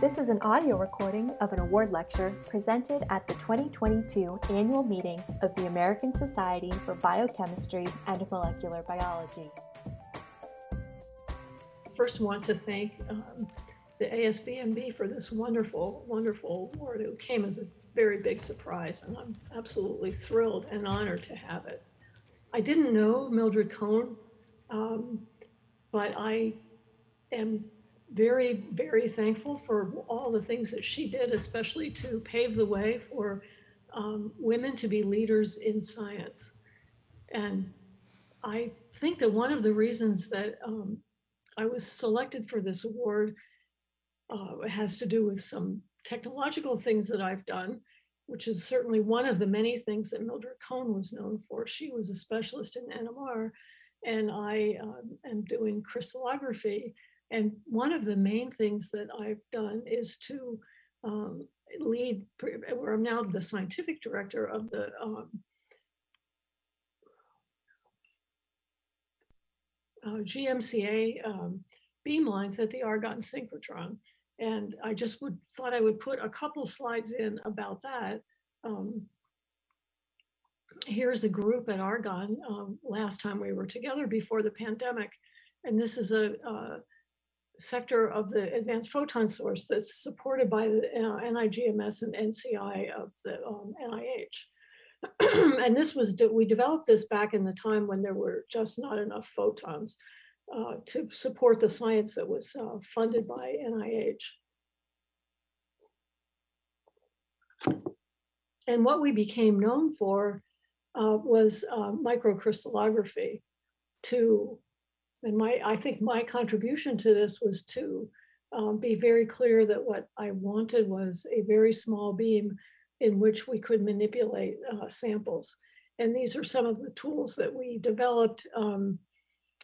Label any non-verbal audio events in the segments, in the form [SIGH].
This is an audio recording of an award lecture presented at the 2022 annual meeting of the American Society for Biochemistry and Molecular Biology. First, want to thank um, the ASBMB for this wonderful, wonderful award. It came as a very big surprise, and I'm absolutely thrilled and honored to have it. I didn't know Mildred Cohn, um, but I am very, very thankful for all the things that she did, especially to pave the way for um, women to be leaders in science. And I think that one of the reasons that um, I was selected for this award uh, has to do with some technological things that I've done, which is certainly one of the many things that Mildred Cohn was known for. She was a specialist in NMR, and I um, am doing crystallography. And one of the main things that I've done is to um, lead, where I'm now the scientific director of the um, uh, GMCA um, beam lines at the Argonne synchrotron. And I just would thought I would put a couple slides in about that. Um, here's the group at Argonne um, last time we were together before the pandemic. And this is a, a sector of the advanced photon source that's supported by the uh, NIGMS and NCI of the um, NIH. [CLEARS THROAT] and this was, we developed this back in the time when there were just not enough photons uh, to support the science that was uh, funded by NIH. And what we became known for uh, was uh, microcrystallography to, and my, I think my contribution to this was to um, be very clear that what I wanted was a very small beam in which we could manipulate uh, samples. And these are some of the tools that we developed um,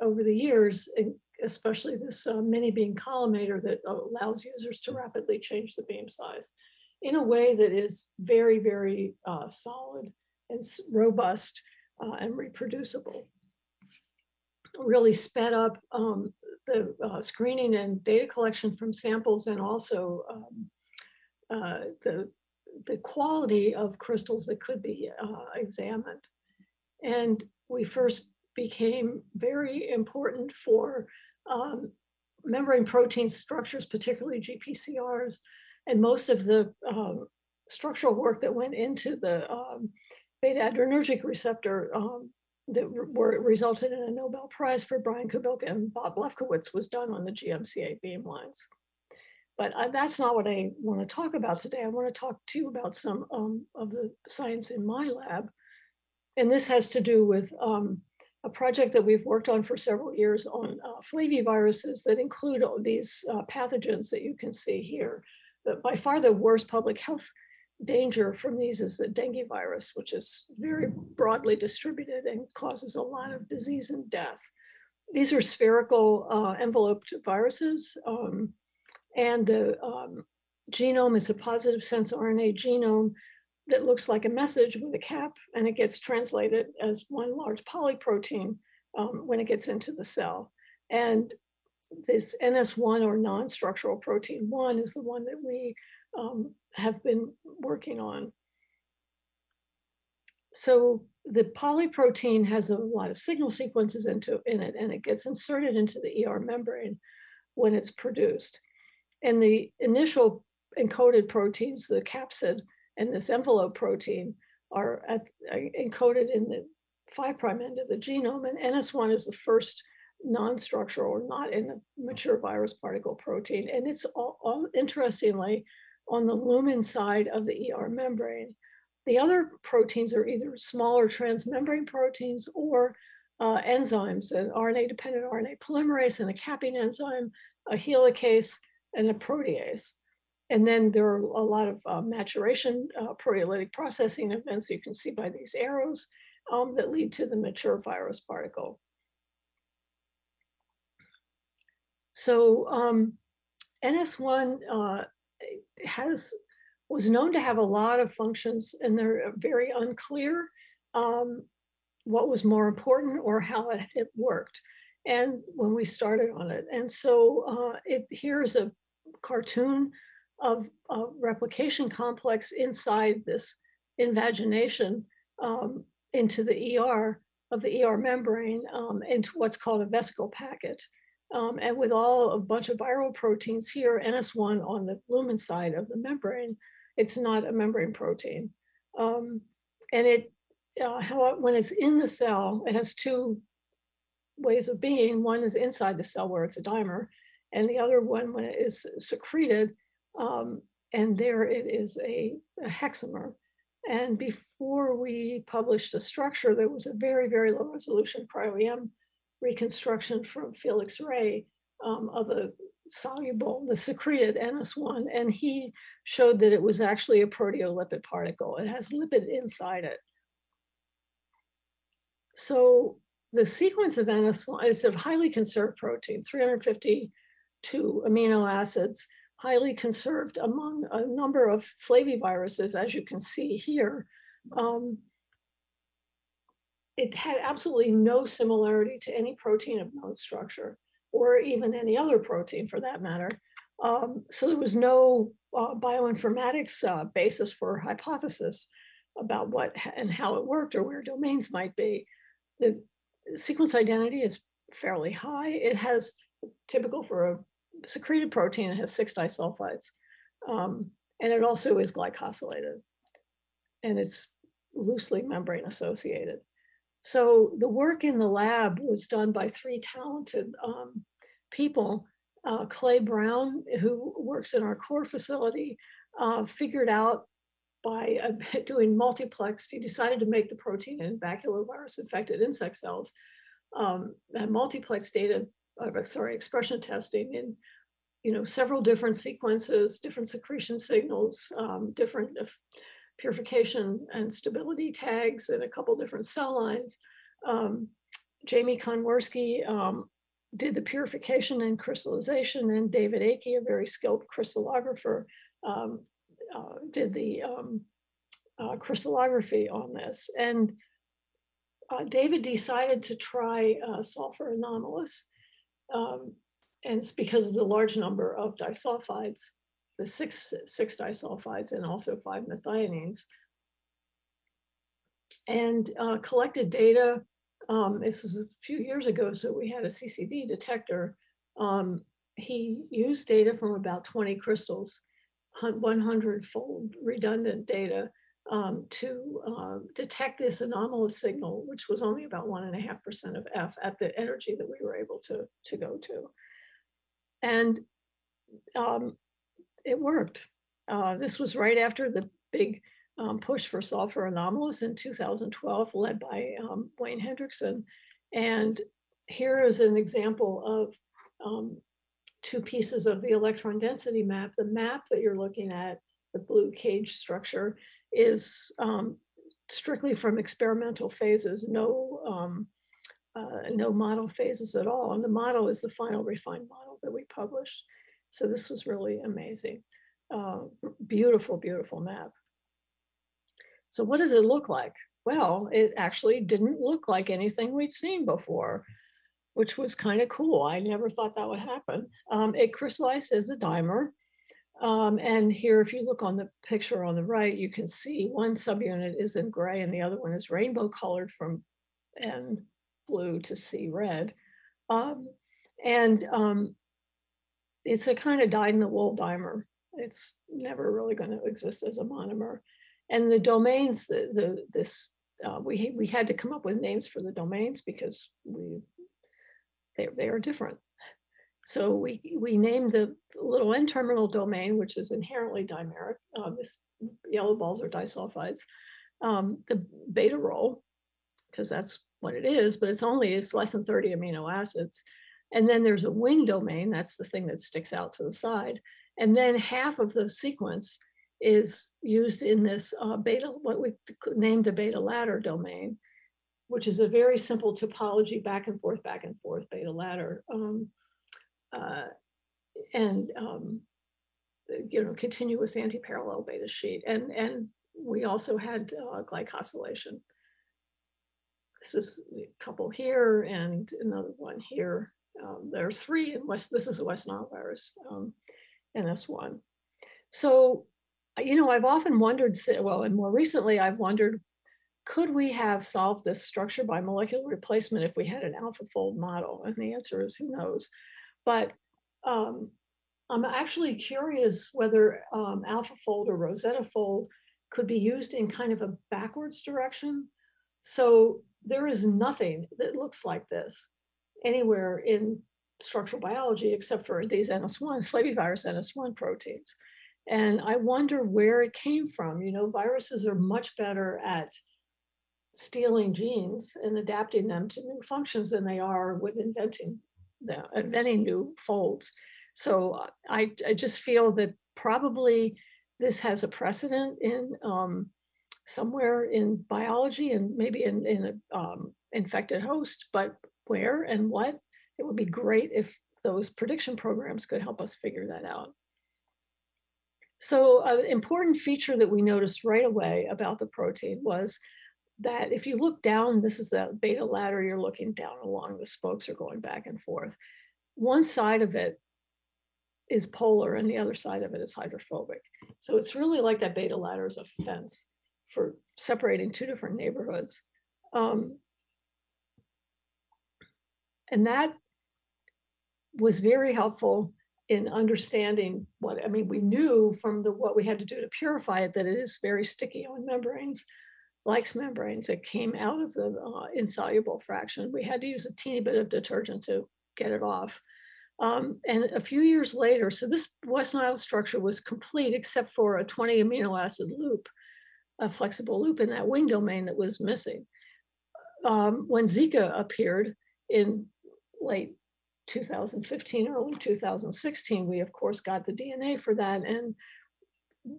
over the years, especially this uh, mini beam collimator that allows users to rapidly change the beam size in a way that is very, very uh, solid and robust uh, and reproducible. Really sped up um, the uh, screening and data collection from samples and also um, uh, the, the quality of crystals that could be uh, examined. And we first became very important for um, membrane protein structures, particularly GPCRs, and most of the um, structural work that went into the um, beta adrenergic receptor um, that were, resulted in a Nobel Prize for Brian Kubilka and Bob Lefkowitz was done on the GMCA beam lines. But uh, that's not what I want to talk about today. I want to talk to you about some um, of the science in my lab. And this has to do with um, a project that we've worked on for several years on uh, flaviviruses that include these uh, pathogens that you can see here. But by far the worst public health danger from these is the dengue virus, which is very broadly distributed and causes a lot of disease and death. These are spherical uh, enveloped viruses, um, and the um, genome is a positive sense RNA genome that looks like a message with a cap, and it gets translated as one large polyprotein um, when it gets into the cell. And this NS1 or non-structural protein 1 is the one that we um, have been working on. So the polyprotein has a lot of signal sequences into in it, and it gets inserted into the ER membrane when it's produced. And the initial encoded proteins, the capsid and this envelope protein, are, at, are encoded in the five prime end of the genome, and NS1 is the first non-structural or not in the mature virus particle protein. And it's all, all interestingly on the lumen side of the ER membrane. The other proteins are either smaller transmembrane proteins or uh, enzymes, an RNA-dependent RNA polymerase and a capping enzyme, a helicase, and a protease. And then there are a lot of uh, maturation uh, proteolytic processing events you can see by these arrows um, that lead to the mature virus particle. So um, NS1 uh, has was known to have a lot of functions and they're very unclear um, what was more important or how it, it, worked. And when we started on it, and so uh, it here's a cartoon of a replication complex inside this invagination um, into the ER of the ER membrane um, into what's called a vesicle packet. Um, and with all a bunch of viral proteins here, NS1 on the lumen side of the membrane, it's not a membrane protein. Um, and it, uh, how, when it's in the cell, it has two ways of being. One is inside the cell where it's a dimer, and the other one when it is secreted, um, and there it is a, a hexamer. And before we published the structure, there was a very, very low resolution cryo-EM reconstruction from Felix Ray um, of a soluble, the secreted NS1, and he showed that it was actually a proteolipid particle. It has lipid inside it. So the sequence of NS1 is a highly conserved protein, 352 amino acids, highly conserved among a number of flaviviruses, as you can see here. Um, it had absolutely no similarity to any protein of known structure or even any other protein for that matter. Um, so there was no uh, bioinformatics uh, basis for hypothesis about what and how it worked or where domains might be. The sequence identity is fairly high. It has typical for a secreted protein, it has six disulfides. Um, and it also is glycosylated and it's loosely membrane associated. So the work in the lab was done by three talented um, people. Uh, Clay Brown, who works in our core facility, uh, figured out by uh, [LAUGHS] doing multiplex, he decided to make the protein in baculovirus infected insect cells, um, multiplex data, uh, sorry, expression testing in you know, several different sequences, different secretion signals, um, different purification and stability tags in a couple different cell lines. Um, Jamie Konwarski um, did the purification and crystallization and David Akey, a very skilled crystallographer, um, uh, did the um, uh, crystallography on this. And uh, David decided to try uh, sulfur anomalous. Um, and it's because of the large number of disulfides the six, six disulfides and also five methionines. And uh, collected data, um, this is a few years ago, so we had a CCD detector. Um, he used data from about 20 crystals, 100 fold redundant data um, to uh, detect this anomalous signal, which was only about one and a half percent of F at the energy that we were able to, to go to. And um, it worked. Uh, this was right after the big um, push for sulfur anomalous in 2012, led by um, Wayne Hendrickson. And here is an example of um, two pieces of the electron density map. The map that you're looking at, the blue cage structure, is um, strictly from experimental phases, no, um, uh, no model phases at all. And the model is the final refined model that we published. So this was really amazing. Uh, beautiful, beautiful map. So what does it look like? Well, it actually didn't look like anything we'd seen before, which was kind of cool. I never thought that would happen. Um, it crystallized as a dimer. Um, and here, if you look on the picture on the right, you can see one subunit is in gray and the other one is rainbow colored from N blue to C red. Um, and um, it's a kind of dyed in the wool dimer. It's never really going to exist as a monomer. And the domains, the, the this uh, we we had to come up with names for the domains because we they they are different. So we we named the little N-terminal domain, which is inherently dimeric. Uh, this yellow balls are disulfides. Um, the beta role, because that's what it is, but it's only it's less than 30 amino acids. And then there's a wing domain, that's the thing that sticks out to the side. And then half of the sequence is used in this uh, beta, what we named a beta ladder domain, which is a very simple topology back and forth, back and forth beta ladder. Um, uh, and um, you know, continuous anti-parallel beta sheet. And, and we also had uh, glycosylation. This is a couple here and another one here. Um, there are three in West, this is a West Nile virus, um, NS1. So, you know, I've often wondered, well, and more recently, I've wondered, could we have solved this structure by molecular replacement if we had an AlphaFold model? And the answer is who knows. But um, I'm actually curious whether um, AlphaFold or Rosetta Fold could be used in kind of a backwards direction. So there is nothing that looks like this anywhere in structural biology except for these NS1, flavivirus NS1 proteins. And I wonder where it came from. You know, viruses are much better at stealing genes and adapting them to new functions than they are with inventing them, inventing new folds. So I, I just feel that probably this has a precedent in um, somewhere in biology and maybe in, in a um, infected host, but where and what, it would be great if those prediction programs could help us figure that out. So an important feature that we noticed right away about the protein was that if you look down, this is the beta ladder, you're looking down along, the spokes are going back and forth. One side of it is polar and the other side of it is hydrophobic. So it's really like that beta ladder is a fence for separating two different neighborhoods. Um, and that was very helpful in understanding what, I mean, we knew from the what we had to do to purify it that it is very sticky on membranes, likes membranes. It came out of the uh, insoluble fraction. We had to use a teeny bit of detergent to get it off. Um, and a few years later, so this West Nile structure was complete except for a 20 amino acid loop, a flexible loop in that wing domain that was missing. Um, when Zika appeared in late 2015, early 2016, we of course got the DNA for that and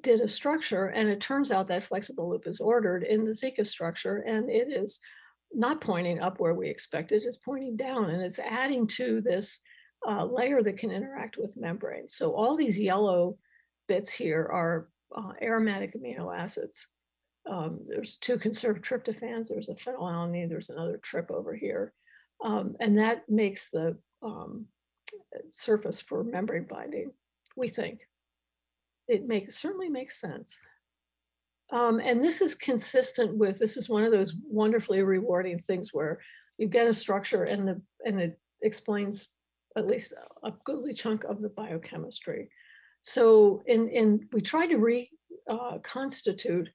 did a structure. And it turns out that flexible loop is ordered in the Zika structure and it is not pointing up where we expected, it's pointing down and it's adding to this uh, layer that can interact with membranes. So all these yellow bits here are uh, aromatic amino acids. Um, there's two conserved tryptophans, there's a phenylalanine, there's another trip over here. Um, and that makes the um, surface for membrane binding, we think. It makes certainly makes sense. Um, and this is consistent with, this is one of those wonderfully rewarding things where you get a structure and the and it explains at least a goodly chunk of the biochemistry. So in, in we try to reconstitute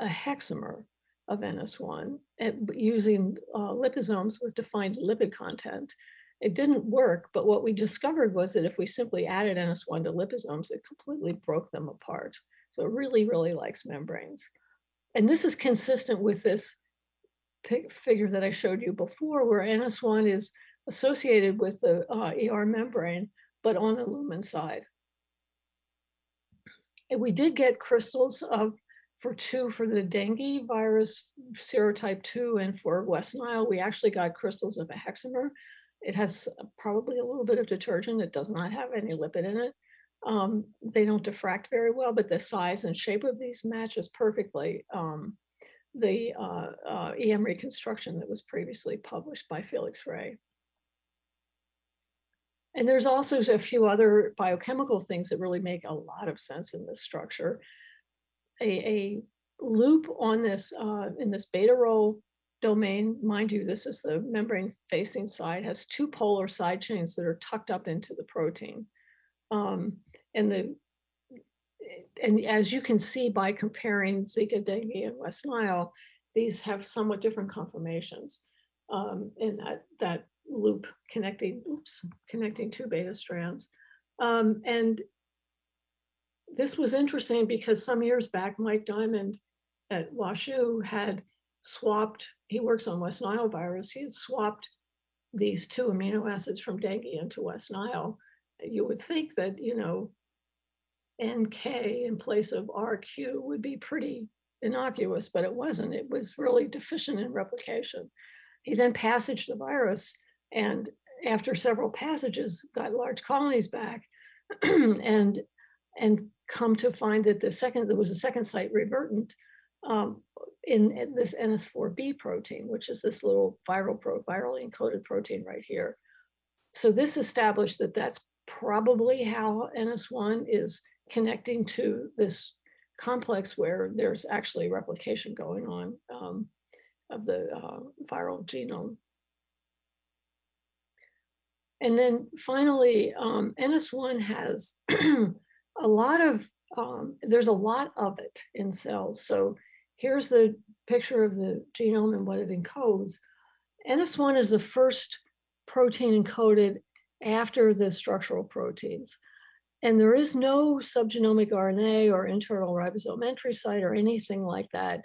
uh, a hexamer of NS1 and using uh, liposomes with defined lipid content. It didn't work, but what we discovered was that if we simply added NS1 to liposomes, it completely broke them apart. So it really, really likes membranes. And this is consistent with this figure that I showed you before, where NS1 is associated with the uh, ER membrane, but on the lumen side. And we did get crystals of for two for the dengue virus serotype 2 and for West Nile, we actually got crystals of a hexamer. It has probably a little bit of detergent. It does not have any lipid in it. Um, they don't diffract very well, but the size and shape of these matches perfectly um, the uh, uh, EM reconstruction that was previously published by Felix Ray. And there's also a few other biochemical things that really make a lot of sense in this structure. A, a loop on this, uh, in this beta rho domain, mind you, this is the membrane facing side, has two polar side chains that are tucked up into the protein. Um, and the and as you can see by comparing Zika, dengue, and West Nile, these have somewhat different conformations um, in that, that loop connecting, oops, connecting two beta strands. Um, and this was interesting because some years back, Mike Diamond at WashU had swapped, he works on West Nile virus, he had swapped these two amino acids from dengue into West Nile. You would think that, you know, NK in place of RQ would be pretty innocuous, but it wasn't. It was really deficient in replication. He then passaged the virus and after several passages got large colonies back [CLEARS THROAT] and and come to find that the second there was a second site revertant um, in, in, this NS4B protein, which is this little viral pro, virally encoded protein right here. So this established that that's probably how NS1 is connecting to this complex where there's actually replication going on um, of the uh, viral genome. And then finally, um, NS1 has [CLEARS THROAT] a lot of, um, there's a lot of it in cells. So here's the picture of the genome and what it encodes. NS1 is the first protein encoded after the structural proteins. And there is no subgenomic RNA or internal ribosome entry site or anything like that.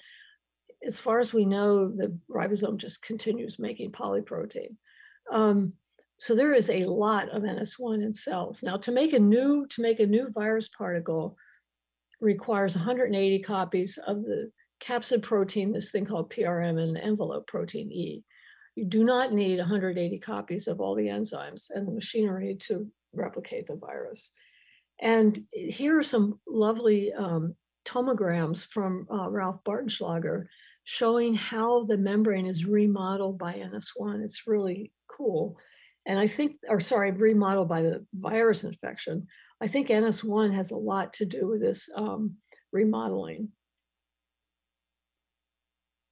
As far as we know, the ribosome just continues making polyprotein. Um, so there is a lot of NS1 in cells. Now to make a new, to make a new virus particle requires 180 copies of the capsid protein, this thing called PRM and the envelope protein E. You do not need 180 copies of all the enzymes and the machinery to replicate the virus. And here are some lovely um, tomograms from uh, Ralph Bartenschlager showing how the membrane is remodeled by NS1. It's really cool. And I think, or sorry, remodeled by the virus infection. I think NS1 has a lot to do with this um, remodeling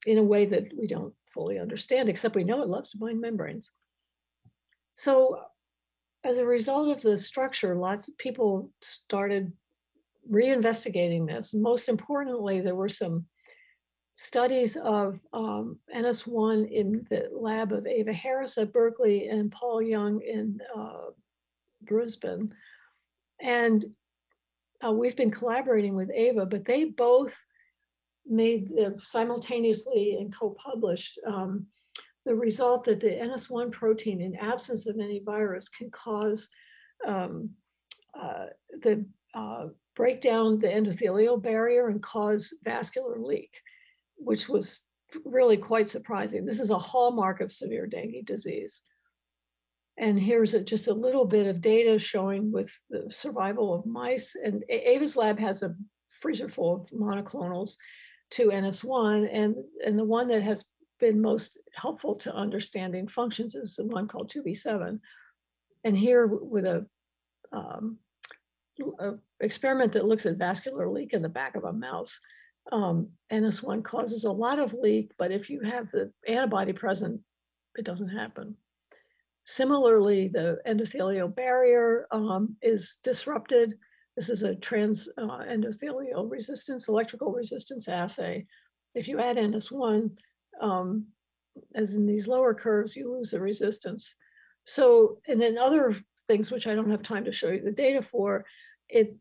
in a way that we don't fully understand, except we know it loves to bind membranes. So as a result of the structure, lots of people started reinvestigating this. Most importantly, there were some studies of um, NS1 in the lab of Ava Harris at Berkeley and Paul Young in uh, Brisbane. And uh, we've been collaborating with Ava, but they both made the, simultaneously and co-published um, the result that the NS1 protein in absence of any virus can cause um, uh, the uh, break down the endothelial barrier and cause vascular leak, which was really quite surprising. This is a hallmark of severe dengue disease. And here's a, just a little bit of data showing with the survival of mice. And Ava's lab has a freezer full of monoclonals to NS1, and, and the one that has been most helpful to understanding functions is the one called 2B7. And here with a, um, a experiment that looks at vascular leak in the back of a mouse, um, NS1 causes a lot of leak, but if you have the antibody present, it doesn't happen. Similarly, the endothelial barrier um, is disrupted. This is a trans uh, endothelial resistance, electrical resistance assay. If you add NS1, um, as in these lower curves, you lose the resistance. So, and then other things which I don't have time to show you the data for, it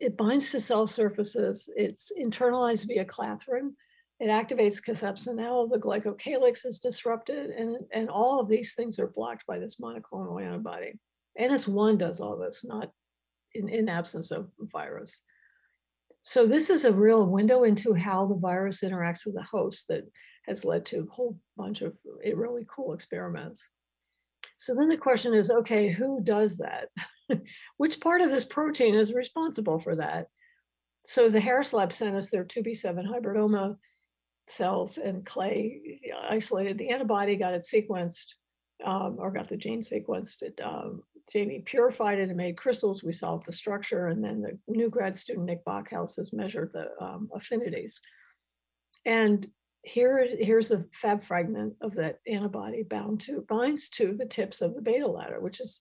it binds to cell surfaces, it's internalized via clathrin, it activates cathepsin L, the glycocalyx is disrupted, and, and all of these things are blocked by this monoclonal antibody. NS1 does all this, not in, in absence of virus. So this is a real window into how the virus interacts with the host that has led to a whole bunch of really cool experiments. So then the question is, okay, who does that? [LAUGHS] Which part of this protein is responsible for that? So the Harris lab sent us their 2B7 hybridoma cells and Clay isolated the antibody, got it sequenced, um, or got the gene sequenced. It, um, Jamie purified it and made crystals. We solved the structure. And then the new grad student, Nick Bachhaus, has measured the um, affinities. And here, here's the Fab fragment of that antibody bound to, binds to the tips of the beta ladder, which is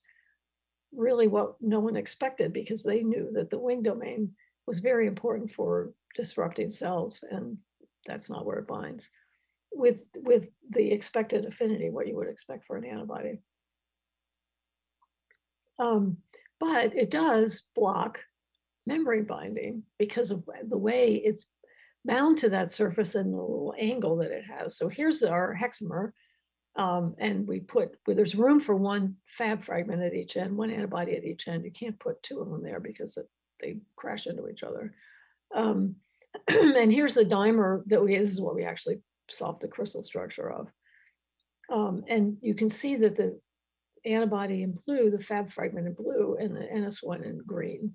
really what no one expected because they knew that the wing domain was very important for disrupting cells and that's not where it binds. With with the expected affinity what you would expect for an antibody. Um, but it does block membrane binding because of the way it's bound to that surface and the little angle that it has. So here's our hexamer. Um, and we put, well, there's room for one fab fragment at each end, one antibody at each end. You can't put two of them there because it, they crash into each other. Um, [CLEARS THROAT] and here's the dimer that we, this is what we actually solved the crystal structure of. Um, and you can see that the antibody in blue, the fab fragment in blue, and the NS1 in green,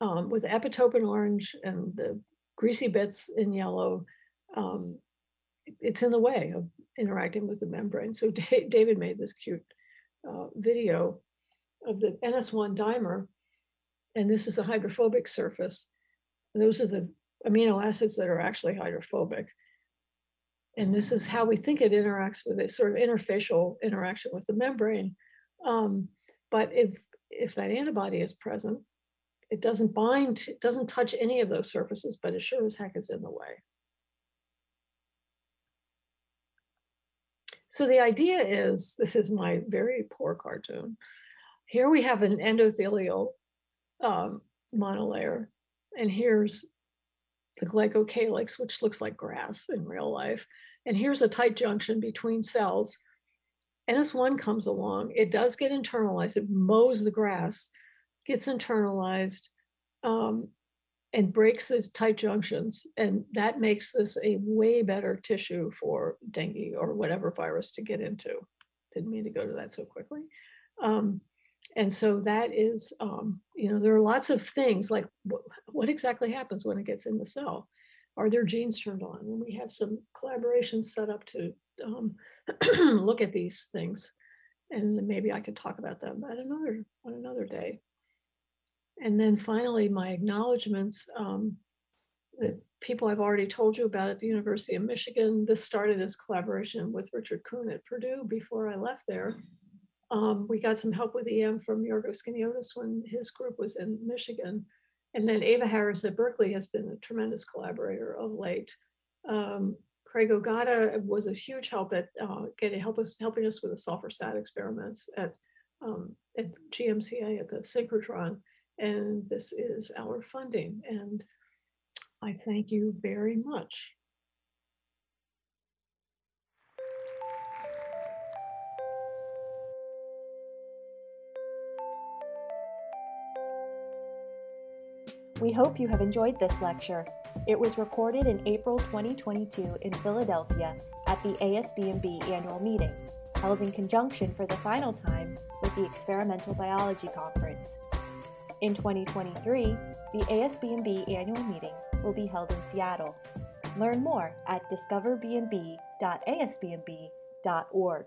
um, with the epitope in orange and the greasy bits in yellow, um, it's in the way of interacting with the membrane. So [LAUGHS] David made this cute uh, video of the NS1 dimer. and this is the hydrophobic surface. Those are the amino acids that are actually hydrophobic. And this is how we think it interacts with a sort of interfacial interaction with the membrane. Um, but if if that antibody is present, it doesn't bind, it doesn't touch any of those surfaces, but it sure as heck is in the way. So the idea is, [LAUGHS] this is my very poor cartoon. Here we have an endothelial um, monolayer, and here's the glycocalyx, which looks like grass in real life. And here's a tight junction between cells. NS1 comes along, it does get internalized, it mows the grass, gets internalized, um, and breaks those tight junctions. And that makes this a way better tissue for dengue or whatever virus to get into. Didn't mean to go to that so quickly. Um, and so that is, um, you know, there are lots of things like what, exactly happens when it gets in the cell? Are there genes turned on? And we have some collaborations set up to um, [CLEARS THROAT] look at these things. And maybe I could talk about them at another on another day. And then finally, my acknowledgements. Um, the people I've already told you about at the University of Michigan. This started as collaboration with Richard Kuhn at Purdue before I left there. Um, we got some help with EM from Yorgos Giniotis when his group was in Michigan. And then Ava Harris at Berkeley has been a tremendous collaborator of late. Um, Craig Ogata was a huge help at uh, getting help us helping us with the sulfur sat experiments at um, at GMCA at the synchrotron and this is our funding. And I thank you very much. We hope you have enjoyed this lecture. It was recorded in April 2022 in Philadelphia at the ASBMB annual meeting, held in conjunction for the final time with the Experimental Biology Conference. In 2023, the ASBMB annual meeting will be held in Seattle. Learn more at discoverbnb.asbmb.org.